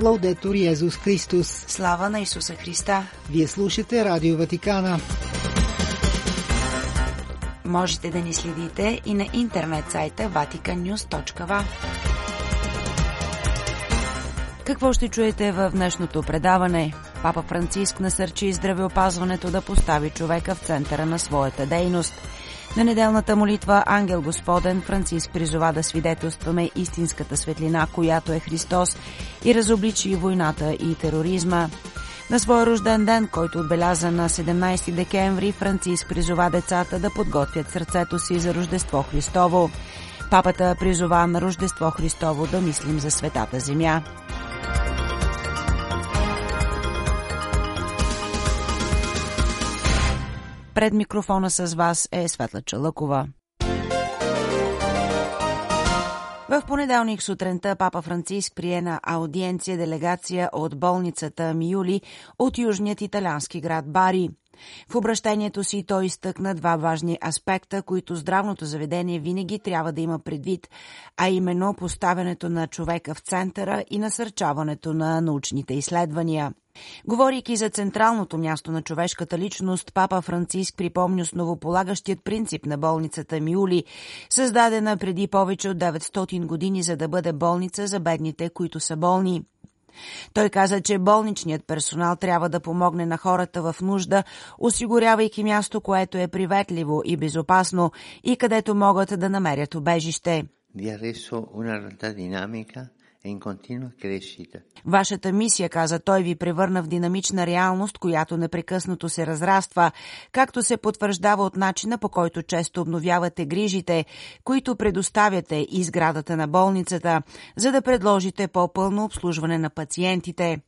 Лаудетор Йезус Христос. Слава на Исуса Христа! Вие слушате Радио Ватикана. Можете да ни следите и на интернет сайта vaticannews.va. Какво ще чуете в днешното предаване? Папа Франциск насърчи здравеопазването да постави човека в центъра на своята дейност – на неделната молитва Ангел Господен Франциск призова да свидетелстваме истинската светлина, която е Христос и разобличи войната и тероризма. На своя рожден ден, който отбеляза на 17 декември, Франциск призова децата да подготвят сърцето си за Рождество Христово. Папата призова на Рождество Христово да мислим за светата земя. Пред микрофона с вас е Светла Чалъкова. В понеделник сутринта папа Франциск прие на аудиенция делегация от болницата Миюли от южният италиански град Бари. В обращението си той изтъкна два важни аспекта, които здравното заведение винаги трябва да има предвид, а именно поставянето на човека в центъра и насърчаването на научните изследвания. Говорейки за централното място на човешката личност, папа Франциск припомни основополагащият принцип на болницата Миули, създадена преди повече от 900 години, за да бъде болница за бедните, които са болни. Той каза, че болничният персонал трябва да помогне на хората в нужда, осигурявайки място, което е приветливо и безопасно и където могат да намерят убежище. Vi ha reso una realtà dinamica Вашата мисия, каза той, ви превърна в динамична реалност, която непрекъснато се разраства, както се потвърждава от начина по който често обновявате грижите, които предоставяте и сградата на болницата, за да предложите по-пълно обслужване на пациентите.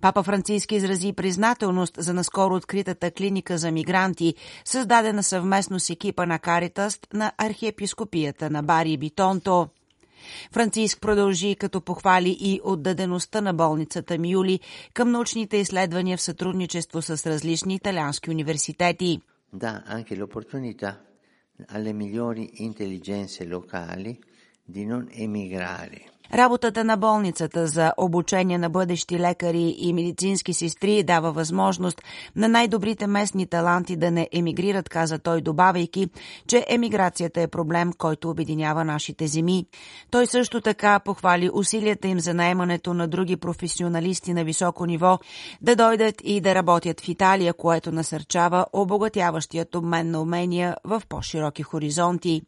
Папа Франциски изрази признателност за наскоро откритата клиника за мигранти, създадена съвместно с екипа на Каритаст на архиепископията на Бари Битонто. Франциск продължи като похвали и отдадеността на болницата Мюли към научните изследвания в сътрудничество с различни италиански университети. Да, anche l'opportunità alle migliori intelligenze locali di non emigrare Работата на болницата за обучение на бъдещи лекари и медицински сестри дава възможност на най-добрите местни таланти да не емигрират, каза той, добавяйки, че емиграцията е проблем, който обединява нашите земи. Той също така похвали усилията им за наемането на други професионалисти на високо ниво да дойдат и да работят в Италия, което насърчава обогатяващият обмен на умения в по-широки хоризонти.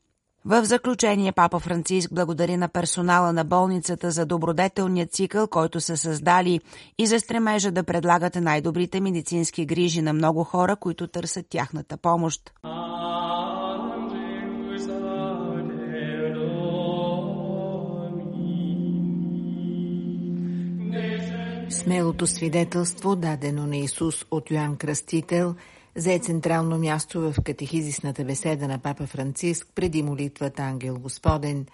В заключение папа Франциск благодари на персонала на болницата за добродетелния цикъл, който са създали и за стремежа да предлагат най-добрите медицински грижи на много хора, които търсят тяхната помощ. Смелото свидетелство, дадено на Исус от Йоанн Кръстител – взе централно място в катехизисната беседа на папа Франциск преди молитвата Ангел Господен.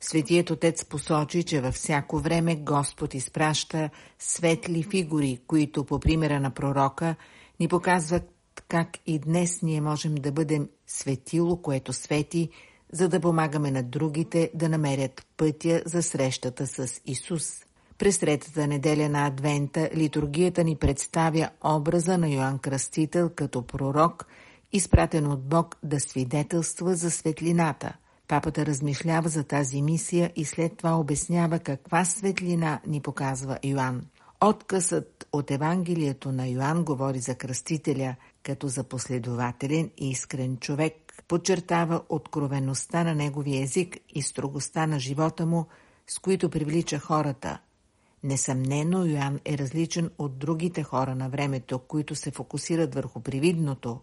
Светият отец посочи, че във всяко време Господ изпраща светли фигури, които по примера на пророка ни показват как и днес ние можем да бъдем светило, което свети, за да помагаме на другите да намерят пътя за срещата с Исус. През третата неделя на Адвента литургията ни представя образа на Йоанн Кръстител като пророк, изпратен от Бог да свидетелства за светлината. Папата размишлява за тази мисия и след това обяснява каква светлина ни показва Йоанн. Откъсът от Евангелието на Йоанн говори за кръстителя като за последователен и искрен човек, подчертава откровеността на неговия език и строгостта на живота му, с които привлича хората – Несъмнено Йоан е различен от другите хора на времето, които се фокусират върху привидното.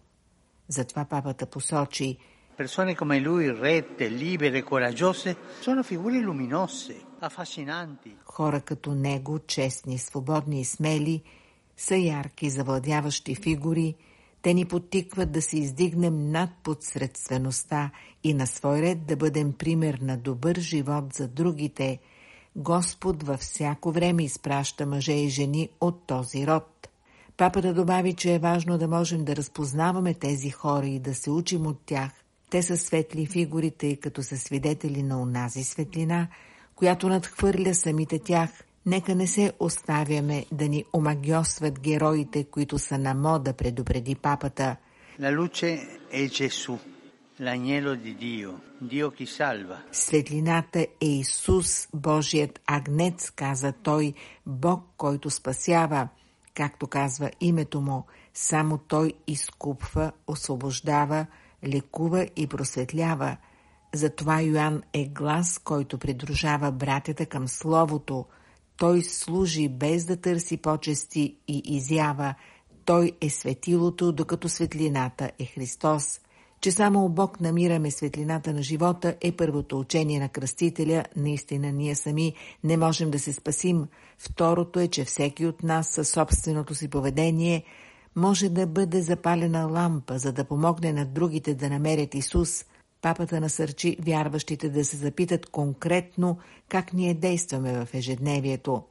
Затова папата посочи Persone come lui, rette, libere, coraggiose, sono figure luminose, affascinanti. Хора като него, честни, свободни и смели, са ярки, завладяващи фигури, те ни подтикват да се издигнем над подсредствеността и на свой ред да бъдем пример на добър живот за другите – Господ във всяко време изпраща мъже и жени от този род. Папата добави, че е важно да можем да разпознаваме тези хора и да се учим от тях. Те са светли фигури, тъй като са свидетели на унази светлина, която надхвърля самите тях. Нека не се оставяме да ни омагиосват героите, които са на мода, предупреди папата. La luce è Gesù, Светлината е Исус, Божият агнец, каза той, Бог, който спасява. Както казва името му, само той изкупва, освобождава, лекува и просветлява. Затова Йоанн е глас, който придружава братята към Словото. Той служи без да търси почести и изява. Той е светилото, докато светлината е Христос. Че само Бог намираме светлината на живота е първото учение на кръстителя. Наистина ние сами не можем да се спасим. Второто е, че всеки от нас със собственото си поведение може да бъде запалена лампа, за да помогне на другите да намерят Исус. Папата насърчи вярващите да се запитат конкретно как ние действаме в ежедневието.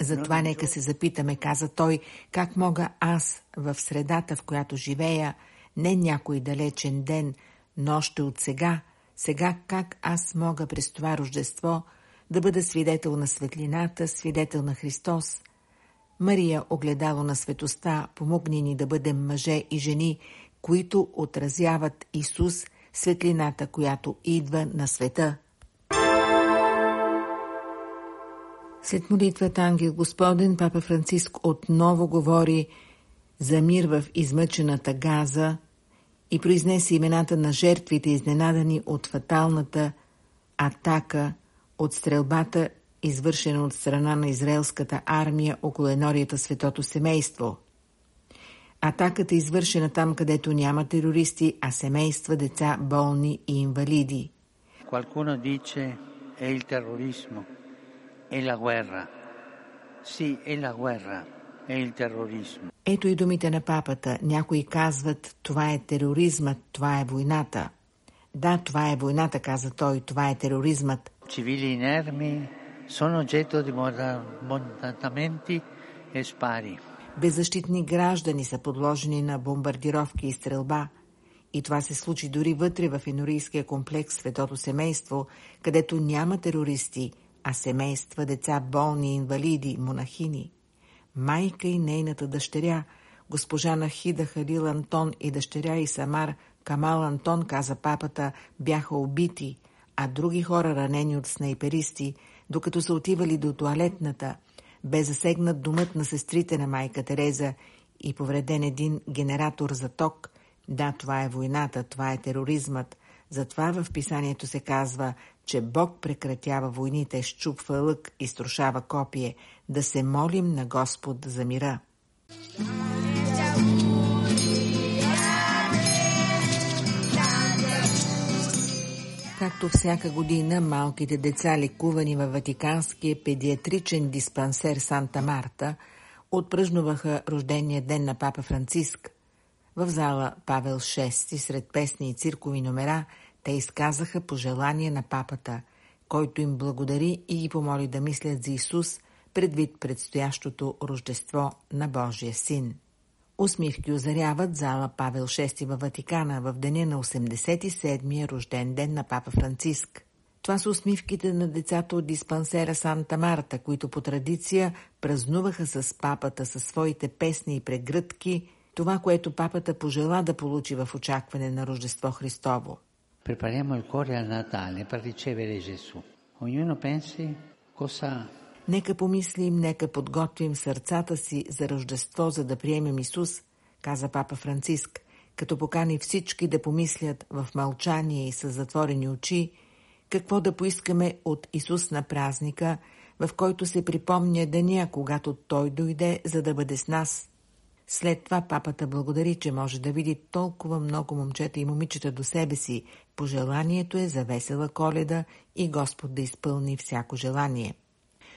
Затова нека се запитаме, каза той, как мога аз в средата, в която живея, не някой далечен ден, но още от сега, сега как аз мога през това рождество да бъда свидетел на светлината, свидетел на Христос. Мария, огледало на светоста, помогни ни да бъдем мъже и жени, които отразяват Исус, светлината, която идва на света. След молитвата Ангел Господен, папа Франциск отново говори за мир в измъчената Газа и произнесе имената на жертвите, изненадани от фаталната атака от стрелбата, извършена от страна на израелската армия около енорията Светото семейство. Атаката е извършена там, където няма терористи, а семейства, деца, болни и инвалиди. qualcuno dice è il terrorismo, è la guerra. Sì, è la guerra, è il terrorismo. Ето и думите на папата. Някои казват, това е тероризмът, това е войната. Да, това е войната, каза той, това е тероризмът. Civili inermi sono oggetto di bombarda- bombardamenti e spari. Беззащитни граждани са подложени на бомбардировки и стрелба. И това се случи дори вътре в енорийския комплекс Светото семейство, където няма терористи, а семейства, деца, болни, инвалиди, монахини. Майка и нейната дъщеря, госпожа Нахида Халил Антон и дъщеря и Самар Камал Антон, каза папата, бяха убити, а други хора ранени от снайперисти, докато са отивали до туалетната, бе засегнат домът на сестрите на майка Тереза и повреден един генератор за ток. Да, това е войната, това е тероризмът. Затова в писанието се казва, че Бог прекратява войните, щупва лък и струшава копие, да се молим на Господ за мира. Както всяка година, малките деца, лекувани във Ватиканския педиатричен диспансер Санта Марта, отпръжнуваха рождения ден на папа Франциск. В зала Павел VI, сред песни и циркови номера, те изказаха пожелание на папата, който им благодари и ги помоли да мислят за Исус предвид предстоящото рождество на Божия син. Усмивки озаряват зала Павел VI във Ватикана в деня на 87-я рожден ден на папа Франциск. Това са усмивките на децата от диспансера Санта Марта, които по традиция празнуваха с папата със своите песни и прегръдки, това, което папата пожела да получи в очакване на Рождество Христово. Prepariamo il cuore al Natale per ricevere Gesù. Ognuno pensi cosa Нека помислим, нека подготвим сърцата си за Рождество, за да приемем Исус, каза папа Франциск, като покани всички да помислят в мълчание и с затворени очи, какво да поискаме от Исус на празника, в който се припомня деня, когато Той дойде, за да бъде с нас. След това папата благодари, че може да види толкова много момчета и момичета до себе си. Пожеланието е за весела коледа и Господ да изпълни всяко желание.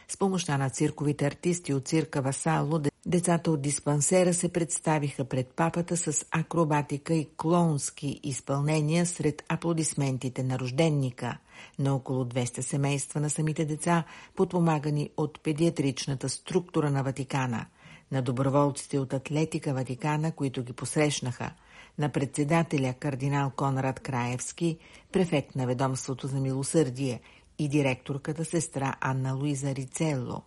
С помощта на цирковите артисти от цирка Васало, децата от диспансера се представиха пред папата с акробатика и клоунски изпълнения сред аплодисментите на рожденника. На около 200 семейства на самите деца, подпомагани от педиатричната структура на Ватикана, на доброволците от Атлетика Ватикана, които ги посрещнаха, на председателя кардинал Конрад Краевски, префект на ведомството за милосърдие и директорката сестра Анна Луиза Рицелло.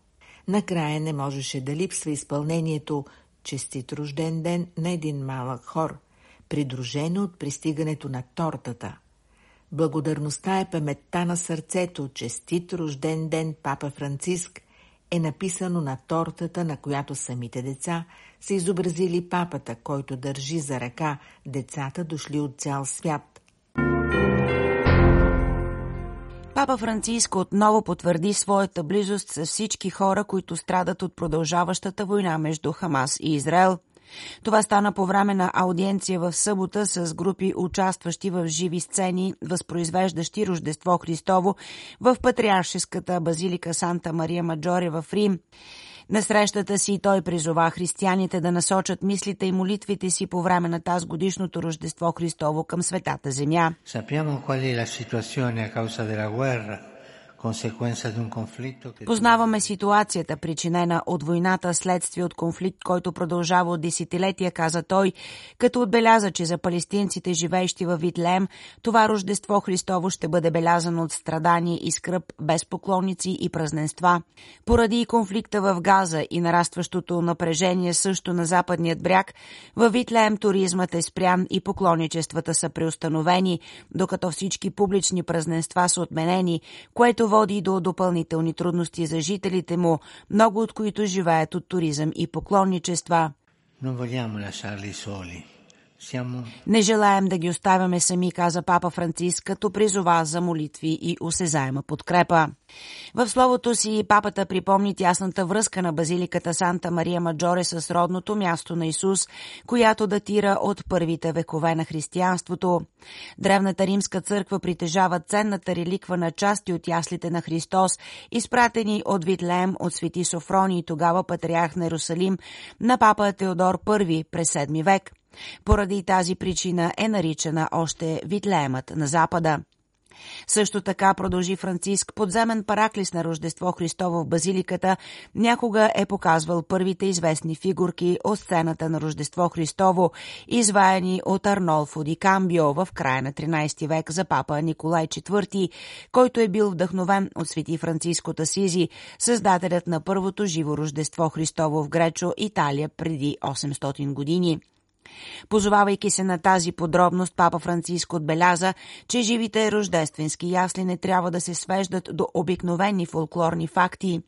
Накрая не можеше да липсва изпълнението честит рожден ден на един малък хор, придружено от пристигането на тортата. Благодарността е паметта на сърцето, честит рожден ден Папа Франциск е написано на тортата, на която самите деца са изобразили папата, който държи за ръка децата дошли от цял свят. Папа Франциск отново потвърди своята близост с всички хора, които страдат от продължаващата война между Хамас и Израел. Това стана по време на аудиенция в събота с групи участващи в живи сцени, възпроизвеждащи Рождество Христово в Патриаршеската базилика Санта Мария Маджоре в Рим. На срещата си той призова християните да насочат мислите и молитвите си по време на тази годишното Рождество Христово към Светата Земя. Sappiamo qual è la situazione Познаваме ситуацията, причинена от войната следствие от конфликт, който продължава от десетилетия, каза той, като отбеляза, че за палестинците, живеещи във Витлем, това Рождество Христово ще бъде белязано от страдание и скръп, без поклонници и празненства. Поради конфликта в Газа и нарастващото напрежение също на западният бряг, във Витлем туризмът е спрян и поклонничествата са преустановени, докато всички публични празненства са отменени, което води до допълнителни трудности за жителите му, много от които живеят от туризъм и поклонничества. Не желаем да ги оставяме сами, каза папа Франциск, като призова за молитви и осезаема подкрепа. В словото си папата припомни тясната връзка на базиликата Санта Мария Маджоре с родното място на Исус, която датира от първите векове на християнството. Древната римска църква притежава ценната реликва на части от яслите на Христос, изпратени от Витлеем от свети Софрони и тогава патриарх на Иерусалим на папа Теодор I през 7 век. Поради тази причина е наричана още Витлеемът на Запада. Също така продължи Франциск, подземен параклис на Рождество Христово в базиликата, някога е показвал първите известни фигурки от сцената на Рождество Христово, изваяни от Арнолфо Ди Камбио в края на 13 век за папа Николай IV, който е бил вдъхновен от свети Франциско Тасизи, създателят на първото живо Рождество Христово в Гречо, Италия преди 800 години. Позовавайки се на тази подробност, папа Франциско отбеляза, че живите рождественски ясли не трябва да се свеждат до обикновени фолклорни факти.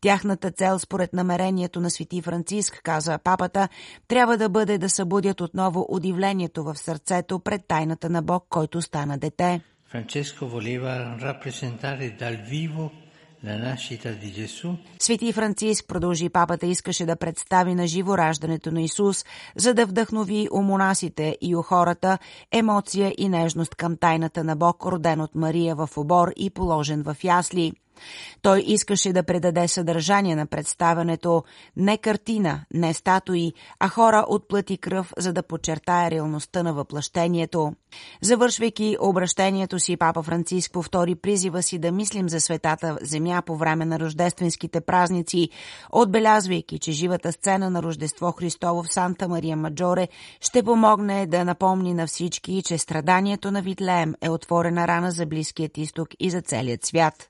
Тяхната цел, според намерението на свети Франциск, каза папата, трябва да бъде да събудят отново удивлението в сърцето пред тайната на Бог, който стана дете. Francesco voleva rappresentare dal vivo Свети Франциск, продължи папата, искаше да представи на живо раждането на Исус, за да вдъхнови у монасите и у хората емоция и нежност към тайната на Бог, роден от Мария в обор и положен в ясли. Той искаше да предаде съдържание на представянето не картина, не статуи, а хора от плът кръв, за да подчертая реалността на въплъщението. Завършвайки обращението си, папа Франциск повтори призива си да мислим за светата земя по време на рождественските празници, отбелязвайки, че живата сцена на Рождество Христово в Санта Мария Маджоре ще помогне да напомни на всички, че страданието на Витлеем е отворена рана за Близкият изток и за целият свят.